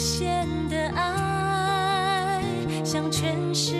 限的爱向全世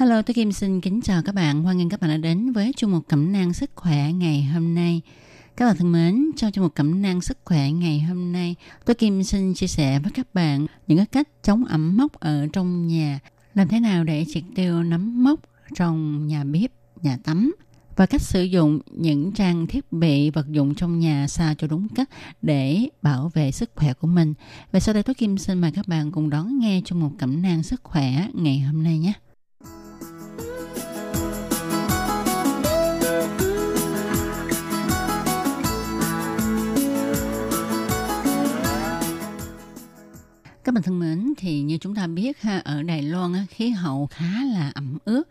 Hello, tôi Kim xin kính chào các bạn. Hoan nghênh các bạn đã đến với chương mục cẩm nang sức khỏe ngày hôm nay. Các bạn thân mến, trong chương mục cẩm nang sức khỏe ngày hôm nay, tôi Kim xin chia sẻ với các bạn những cái cách chống ẩm mốc ở trong nhà. Làm thế nào để triệt tiêu nấm mốc trong nhà bếp, nhà tắm và cách sử dụng những trang thiết bị vật dụng trong nhà sao cho đúng cách để bảo vệ sức khỏe của mình. Và sau đây tôi Kim xin mời các bạn cùng đón nghe trong một cẩm nang sức khỏe ngày hôm nay nhé. Các bạn thân mến, thì như chúng ta biết ha, ở Đài Loan á, khí hậu khá là ẩm ướt.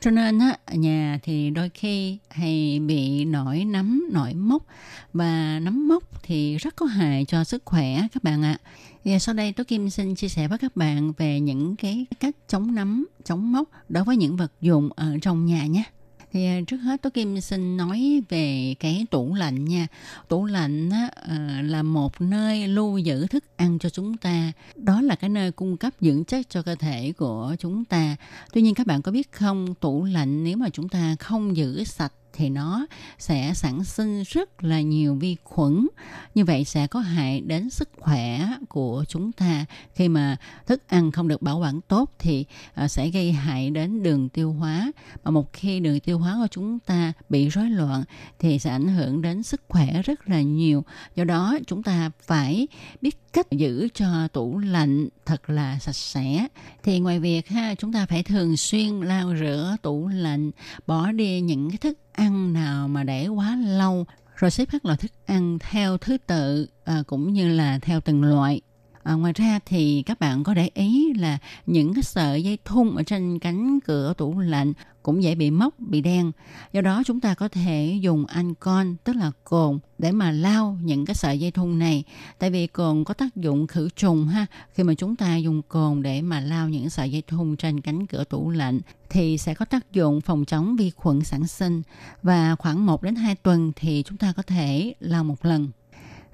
Cho nên á, ở nhà thì đôi khi hay bị nổi nấm, nổi mốc. Và nấm mốc thì rất có hại cho sức khỏe các bạn ạ. Và sau đây Tố Kim xin chia sẻ với các bạn về những cái cách chống nấm, chống mốc đối với những vật dụng ở trong nhà nhé. Thì à, trước hết tôi Kim xin nói về cái tủ lạnh nha. Tủ lạnh á, ờ, là một nơi lưu giữ thức ăn cho chúng ta. Đó là cái nơi cung cấp dưỡng chất cho cơ thể của chúng ta. Tuy nhiên các bạn có biết không, tủ lạnh nếu mà chúng ta không giữ sạch thì nó sẽ sản sinh rất là nhiều vi khuẩn. Như vậy sẽ có hại đến sức khỏe của chúng ta. Khi mà thức ăn không được bảo quản tốt thì à, sẽ gây hại đến đường tiêu hóa. Mà một khi đường tiêu hóa của chúng ta bị rối loạn thì sẽ ảnh hưởng đến sức khỏe rất là nhiều. Do đó chúng ta phải biết cách giữ cho tủ lạnh thật là sạch sẽ. Thì ngoài việc ha chúng ta phải thường xuyên lau rửa tủ lạnh bỏ đi những cái thức ăn nào mà để quá lâu rồi xếp các loại thức ăn theo thứ tự à, cũng như là theo từng loại. À, ngoài ra thì các bạn có để ý là những cái sợi dây thun ở trên cánh cửa tủ lạnh cũng dễ bị mốc, bị đen. Do đó chúng ta có thể dùng ancon tức là cồn để mà lau những cái sợi dây thun này. Tại vì cồn có tác dụng khử trùng ha. Khi mà chúng ta dùng cồn để mà lau những sợi dây thun trên cánh cửa tủ lạnh thì sẽ có tác dụng phòng chống vi khuẩn sản sinh và khoảng 1 đến 2 tuần thì chúng ta có thể lau một lần.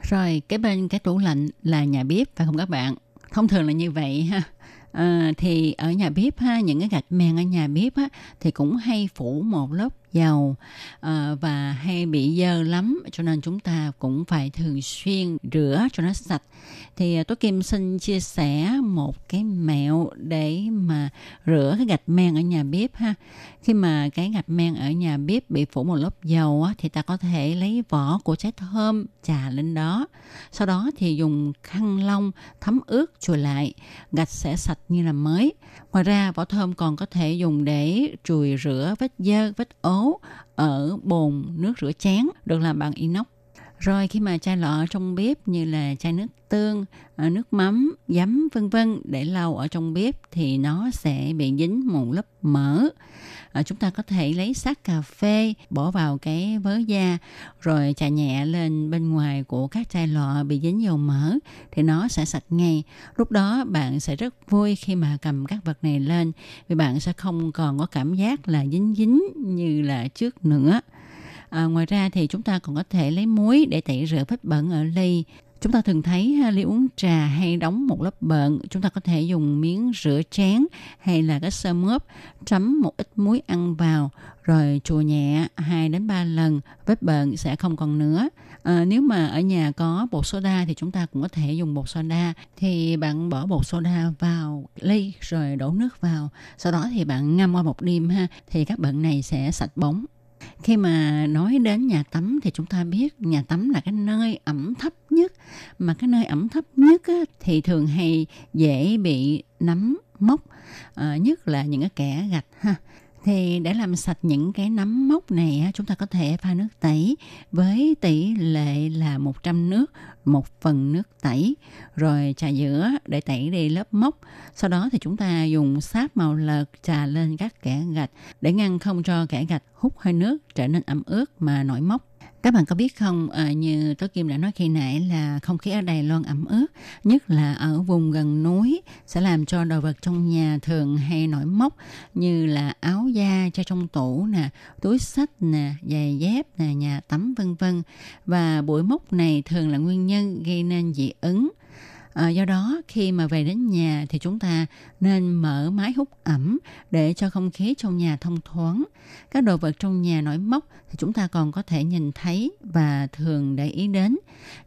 Rồi cái bên cái tủ lạnh là nhà bếp phải không các bạn? Thông thường là như vậy ha. À, thì ở nhà bếp ha những cái gạch men ở nhà bếp á thì cũng hay phủ một lớp dầu ờ, và hay bị dơ lắm cho nên chúng ta cũng phải thường xuyên rửa cho nó sạch. Thì ờ, tôi kim xin chia sẻ một cái mẹo để mà rửa cái gạch men ở nhà bếp ha. Khi mà cái gạch men ở nhà bếp bị phủ một lớp dầu á, thì ta có thể lấy vỏ của trái thơm chà lên đó. Sau đó thì dùng khăn lông thấm ướt chùi lại gạch sẽ sạch như là mới. Ngoài ra vỏ thơm còn có thể dùng để chùi rửa vết dơ vết ố ở bồn nước rửa chén được làm bằng inox rồi khi mà chai lọ ở trong bếp như là chai nước tương, ờ, nước mắm, giấm vân vân để lâu ở trong bếp thì nó sẽ bị dính một lớp mỡ. À, chúng ta có thể lấy sát cà phê bỏ vào cái vớ da rồi chà nhẹ lên bên ngoài của các chai lọ bị dính dầu mỡ thì nó sẽ sạch ngay. Lúc đó bạn sẽ rất vui khi mà cầm các vật này lên vì bạn sẽ không còn có cảm giác là dính dính như là trước nữa. À, ngoài ra thì chúng ta còn có thể lấy muối để tẩy rửa vết bẩn ở ly. Chúng ta thường thấy ha, ly uống trà hay đóng một lớp bẩn chúng ta có thể dùng miếng rửa chén hay là cái sơ mướp chấm một ít muối ăn vào rồi chùa nhẹ 2 đến 3 lần, vết bẩn sẽ không còn nữa. À, nếu mà ở nhà có bột soda thì chúng ta cũng có thể dùng bột soda thì bạn bỏ bột soda vào ly rồi đổ nước vào sau đó thì bạn ngâm qua một đêm ha thì các bẩn này sẽ sạch bóng khi mà nói đến nhà tắm thì chúng ta biết nhà tắm là cái nơi ẩm thấp nhất. Mà cái nơi ẩm thấp nhất á, thì thường hay dễ bị nấm mốc, à, nhất là những cái kẻ gạch ha thì để làm sạch những cái nấm mốc này chúng ta có thể pha nước tẩy với tỷ lệ là 100 nước, một phần nước tẩy, rồi trà giữa để tẩy đi lớp mốc. Sau đó thì chúng ta dùng sáp màu lợt trà lên các kẽ gạch. Để ngăn không cho kẽ gạch hút hơi nước trở nên ẩm ướt mà nổi mốc các bạn có biết không, ờ, như Tố Kim đã nói khi nãy là không khí ở Đài Loan ẩm ướt, nhất là ở vùng gần núi sẽ làm cho đồ vật trong nhà thường hay nổi mốc như là áo da cho trong tủ nè, túi sách nè, giày dép nè, nhà tắm vân vân. Và bụi mốc này thường là nguyên nhân gây nên dị ứng À, do đó khi mà về đến nhà thì chúng ta nên mở máy hút ẩm để cho không khí trong nhà thông thoáng. Các đồ vật trong nhà nổi mốc thì chúng ta còn có thể nhìn thấy và thường để ý đến.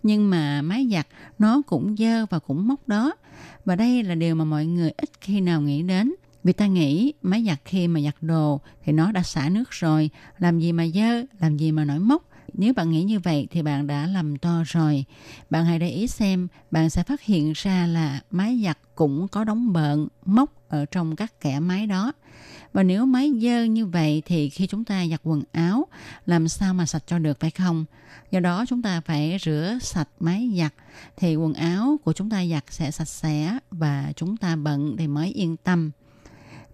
Nhưng mà máy giặt nó cũng dơ và cũng mốc đó. Và đây là điều mà mọi người ít khi nào nghĩ đến. Vì ta nghĩ máy giặt khi mà giặt đồ thì nó đã xả nước rồi, làm gì mà dơ, làm gì mà nổi mốc nếu bạn nghĩ như vậy thì bạn đã lầm to rồi. Bạn hãy để ý xem, bạn sẽ phát hiện ra là máy giặt cũng có đóng bợn, móc ở trong các kẽ máy đó. Và nếu máy dơ như vậy thì khi chúng ta giặt quần áo, làm sao mà sạch cho được phải không? Do đó chúng ta phải rửa sạch máy giặt thì quần áo của chúng ta giặt sẽ sạch sẽ và chúng ta bận thì mới yên tâm.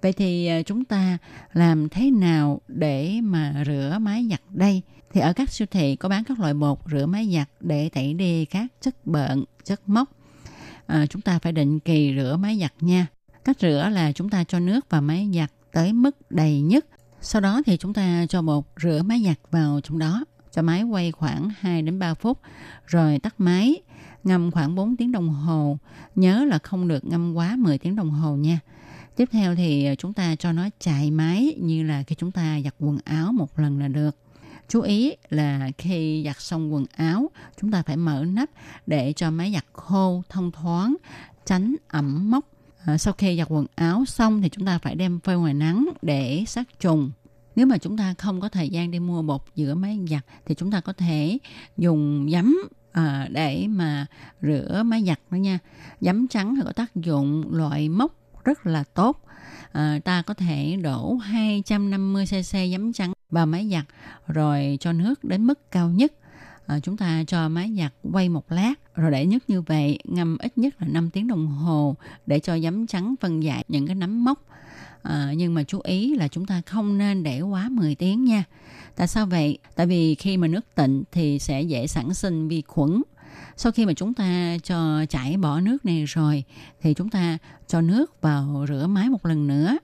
Vậy thì ờ, chúng ta làm thế nào để mà rửa máy giặt đây? Thì ở các siêu thị có bán các loại bột rửa máy giặt để tẩy đi các chất bợn, chất mốc. À, chúng ta phải định kỳ rửa máy giặt nha. Cách rửa là chúng ta cho nước vào máy giặt tới mức đầy nhất. Sau đó thì chúng ta cho bột rửa máy giặt vào trong đó. Cho máy quay khoảng 2 đến 3 phút rồi tắt máy, ngâm khoảng 4 tiếng đồng hồ. Nhớ là không được ngâm quá 10 tiếng đồng hồ nha. Tiếp theo thì chúng ta cho nó chạy máy như là khi chúng ta giặt quần áo một lần là được. Chú ý là khi giặt xong quần áo, chúng ta phải mở nắp để cho máy giặt khô, thông thoáng, tránh ẩm mốc. À, sau khi giặt quần áo xong thì chúng ta phải đem phơi ngoài nắng để sát trùng. Nếu mà chúng ta không có thời gian đi mua bột giữa máy giặt thì chúng ta có thể dùng giấm à, để mà rửa máy giặt đó nha. Giấm trắng thì có tác dụng loại mốc rất là tốt. À, ta có thể đổ 250cc giấm trắng vào máy giặt rồi cho nước đến mức cao nhất. À, chúng ta cho máy giặt quay một lát rồi để nước như vậy ngâm ít nhất là 5 tiếng đồng hồ để cho giấm trắng phân giải những cái nấm mốc. À, nhưng mà chú ý là chúng ta không nên để quá 10 tiếng nha. Tại sao vậy? Tại vì khi mà nước tịnh thì sẽ dễ sản sinh vi khuẩn sau khi mà chúng ta cho chảy bỏ nước này rồi thì chúng ta cho nước vào rửa máy một lần nữa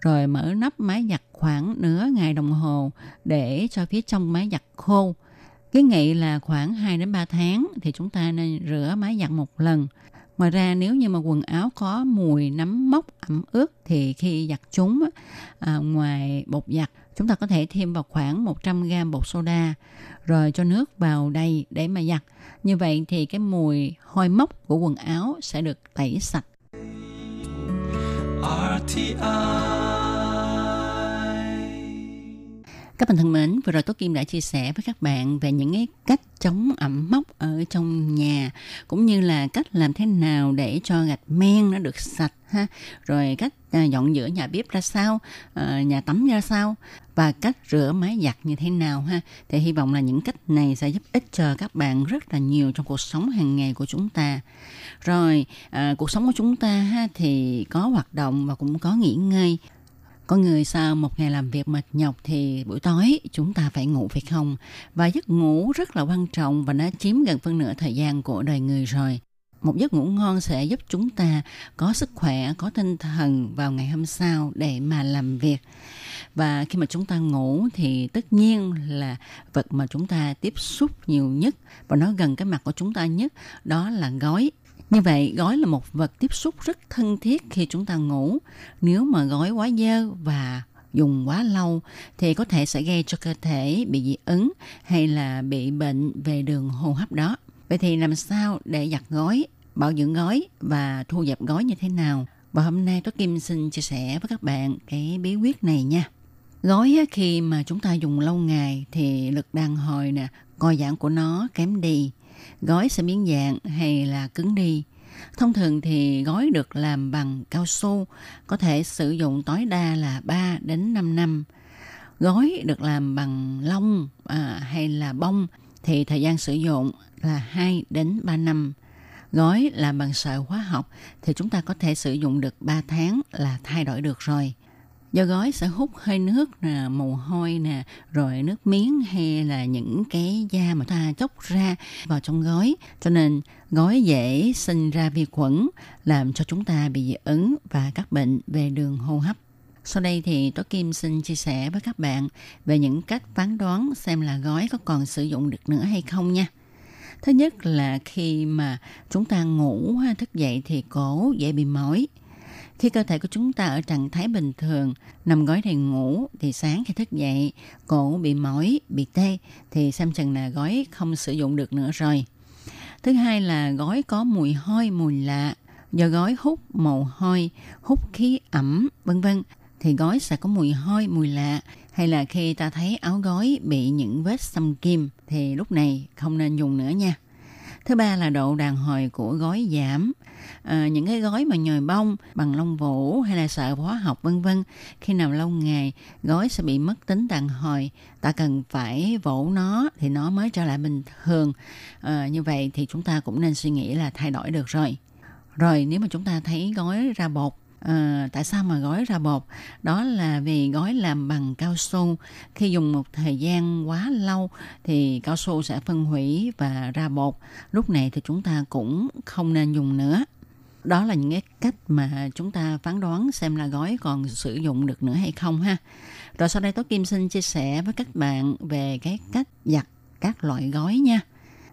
rồi mở nắp máy giặt khoảng nửa ngày đồng hồ để cho phía trong máy giặt khô. Kiến nghị là khoảng 2 đến 3 tháng thì chúng ta nên rửa máy giặt một lần. Ngoài ra nếu như mà quần áo có mùi nấm mốc ẩm ướt thì khi giặt chúng à, ngoài bột giặt chúng ta có thể thêm vào khoảng 100g bột soda rồi cho nước vào đây để mà giặt. Như vậy thì cái mùi hôi mốc của quần áo sẽ được tẩy sạch. RTI các bạn thân mến, vừa rồi Tố Kim đã chia sẻ với các bạn về những cái cách chống ẩm mốc ở trong nhà cũng như là cách làm thế nào để cho gạch men nó được sạch ha, rồi cách à, dọn rửa nhà bếp ra sao, ờ, nhà tắm ra sao và cách rửa máy giặt như thế nào ha. Thì hy vọng là những cách này sẽ giúp ích cho các bạn rất là nhiều trong cuộc sống hàng ngày của chúng ta. Rồi à, cuộc sống của chúng ta ha thì có hoạt động và cũng có nghỉ ngơi có người sau một ngày làm việc mệt nhọc thì buổi tối chúng ta phải ngủ phải không? Và giấc ngủ rất là quan trọng và nó chiếm gần phân nửa thời gian của đời người rồi. Một giấc ngủ ngon sẽ giúp chúng ta có sức khỏe, có tinh thần vào ngày hôm sau để mà làm việc. Và khi mà chúng ta ngủ thì tất nhiên là vật mà chúng ta tiếp xúc nhiều nhất và nó gần cái mặt của chúng ta nhất đó là gói như vậy, gói là một vật tiếp xúc rất thân thiết khi chúng ta ngủ. Nếu mà gói quá dơ và dùng quá lâu thì có thể sẽ gây cho cơ thể bị dị ứng hay là bị bệnh về đường hô hấp đó. Vậy thì làm sao để giặt gói, bảo dưỡng gói và thu dập gói như thế nào? Và hôm nay tôi Kim xin chia sẻ với các bạn cái bí quyết này nha. Gói khi mà chúng ta dùng lâu ngày thì lực đàn hồi nè, co giãn của nó kém đi. Gói sẽ biến dạng hay là cứng đi. Thông thường thì gói được làm bằng cao su, có thể sử dụng tối đa là 3 đến 5 năm. Gói được làm bằng lông à, hay là bông thì thời gian sử dụng là 2 đến 3 năm. Gói làm bằng sợi hóa học thì chúng ta có thể sử dụng được 3 tháng là thay đổi được rồi. Do gói sẽ hút hơi nước nè, mồ hôi nè, rồi nước miếng hay là những cái da mà ta chốc ra vào trong gói. Cho nên gói dễ sinh ra vi khuẩn, làm cho chúng ta bị dị ứng và các bệnh về đường hô hấp. Sau đây thì Tố Kim xin chia sẻ với các bạn về những cách phán đoán xem là gói có còn sử dụng được nữa hay không nha. Thứ nhất là khi mà chúng ta ngủ thức dậy thì cổ dễ bị mỏi. Khi cơ thể của chúng ta ở trạng thái bình thường, nằm gói đầy ngủ thì sáng khi thức dậy, cổ bị mỏi, bị tê thì xem chừng là gói không sử dụng được nữa rồi. Thứ hai là gói có mùi hôi, mùi lạ, do gói hút mồ hôi, hút khí ẩm, vân vân thì gói sẽ có mùi hôi, mùi lạ. Hay là khi ta thấy áo gói bị những vết xăm kim thì lúc này không nên dùng nữa nha. Thứ ba là độ đàn hồi của gói giảm. À, những cái gói mà nhồi bông bằng lông vũ hay là sợi hóa học vân vân khi nào lâu ngày gói sẽ bị mất tính đàn hồi. Ta cần phải vỗ nó thì nó mới trở lại bình thường. À, như vậy thì chúng ta cũng nên suy nghĩ là thay đổi được rồi. Rồi nếu mà chúng ta thấy gói ra bột À, tại sao mà gói ra bột? Đó là vì gói làm bằng cao su. Khi dùng một thời gian quá lâu thì cao su sẽ phân hủy và ra bột. Lúc này thì chúng ta cũng không nên dùng nữa. Đó là những cái cách mà chúng ta phán đoán xem là gói còn sử dụng được nữa hay không ha. Rồi sau đây Tố Kim xin chia sẻ với các bạn về cái cách giặt các loại gói nha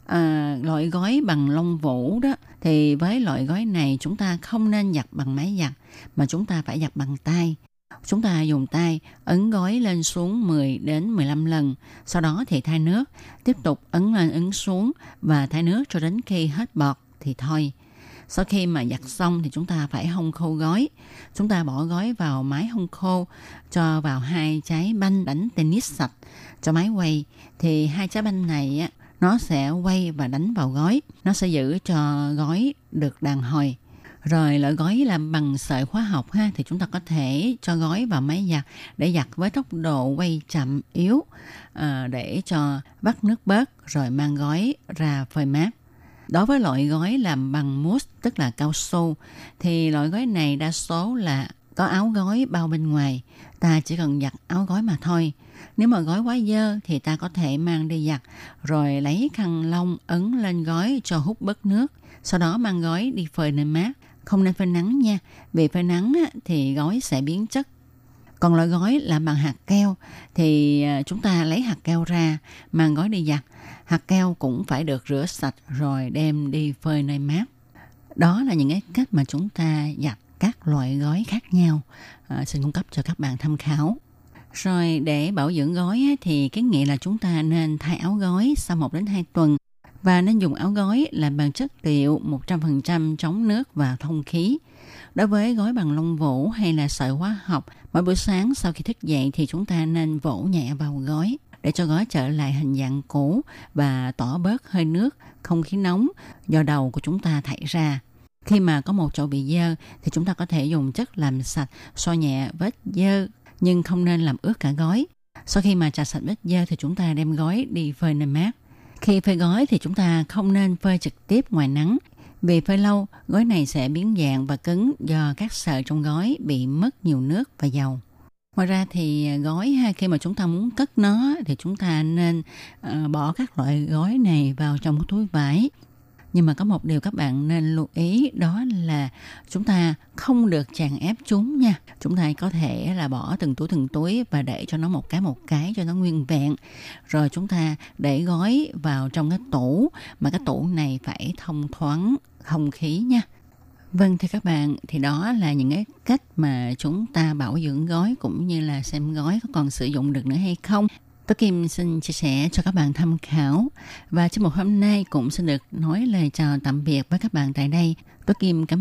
à, loại gói bằng lông vũ đó thì với loại gói này chúng ta không nên giặt bằng máy giặt mà chúng ta phải giặt bằng tay. Chúng ta dùng tay ấn gói lên xuống 10 đến 15 lần, sau đó thì thay nước, tiếp tục ấn lên ấn xuống và thay nước cho đến khi hết bọt thì thôi. Sau khi mà giặt xong thì chúng ta phải hong khô gói. Chúng ta bỏ gói vào máy hong khô, cho vào hai trái banh đánh tennis sạch cho máy quay. Thì hai trái banh này nó sẽ quay và đánh vào gói. Nó sẽ giữ cho gói được đàn hồi. Rồi loại gói làm bằng sợi hóa học ha thì chúng ta có thể cho gói vào máy giặt để giặt với tốc độ quay chậm yếu à, để cho bắt nước bớt rồi mang gói ra phơi mát. Đối với loại gói làm bằng mousse tức là cao su thì loại gói này đa số là có áo gói bao bên ngoài. Ta chỉ cần giặt áo gói mà thôi. Nếu mà gói quá dơ thì ta có thể mang đi giặt, rồi lấy khăn lông ấn lên gói cho hút bớt nước. Sau đó mang gói đi phơi nơi mát. Không nên phơi nắng nha. Vì phơi nắng thì gói sẽ biến chất. Còn loại gói làm bằng hạt keo, thì à, chúng ta lấy hạt keo ra, mang gói đi giặt. Hạt keo cũng phải được rửa sạch rồi đem đi phơi nơi mát. Đó là những cái cách mà chúng ta giặt các loại gói khác nhau. À, xin cung cấp cho các bạn tham khảo. Rồi để bảo dưỡng gói thì cái nghĩa là chúng ta nên thay áo gói sau 1 đến 2 tuần và nên dùng áo gói làm bằng chất liệu 100% chống nước và thông khí. Đối với gói bằng lông vũ hay là sợi hóa học, mỗi buổi sáng sau khi thức dậy thì chúng ta nên vỗ nhẹ vào gói để cho gói trở lại hình dạng cũ và tỏ bớt hơi nước, không khí nóng do đầu của chúng ta thải ra. Khi mà có một chỗ bị dơ thì chúng ta có thể dùng chất làm sạch, xoa nhẹ vết dơ nhưng không nên làm ướt cả gói. Sau khi mà trà sạch vết dơ thì chúng ta đem gói đi phơi nơi mát. Khi phơi gói thì chúng ta không nên phơi trực tiếp ngoài nắng. Vì phơi lâu, gói này sẽ biến dạng và cứng do các sợi trong gói bị mất nhiều nước và dầu. Ngoài ra thì à, gói ha khi mà chúng ta muốn cất nó thì chúng ta nên uh, bỏ các loại gói này vào trong một túi vải nhưng mà có một điều các bạn nên lưu ý đó là chúng ta không được chèn ép chúng nha. Chúng ta có thể là bỏ từng túi từng túi và để cho nó một cái một cái cho nó nguyên vẹn. Rồi chúng ta để gói vào trong cái tủ mà cái tủ này phải thông thoáng không khí nha. Vâng thưa các bạn, thì đó là những cái cách mà chúng ta bảo dưỡng gói cũng như là xem gói có còn sử dụng được nữa hay không. Tôi Kim xin chia sẻ cho các bạn tham khảo và trong một hôm nay cũng xin được nói lời chào tạm biệt với các bạn tại đây. Tôi Kim cảm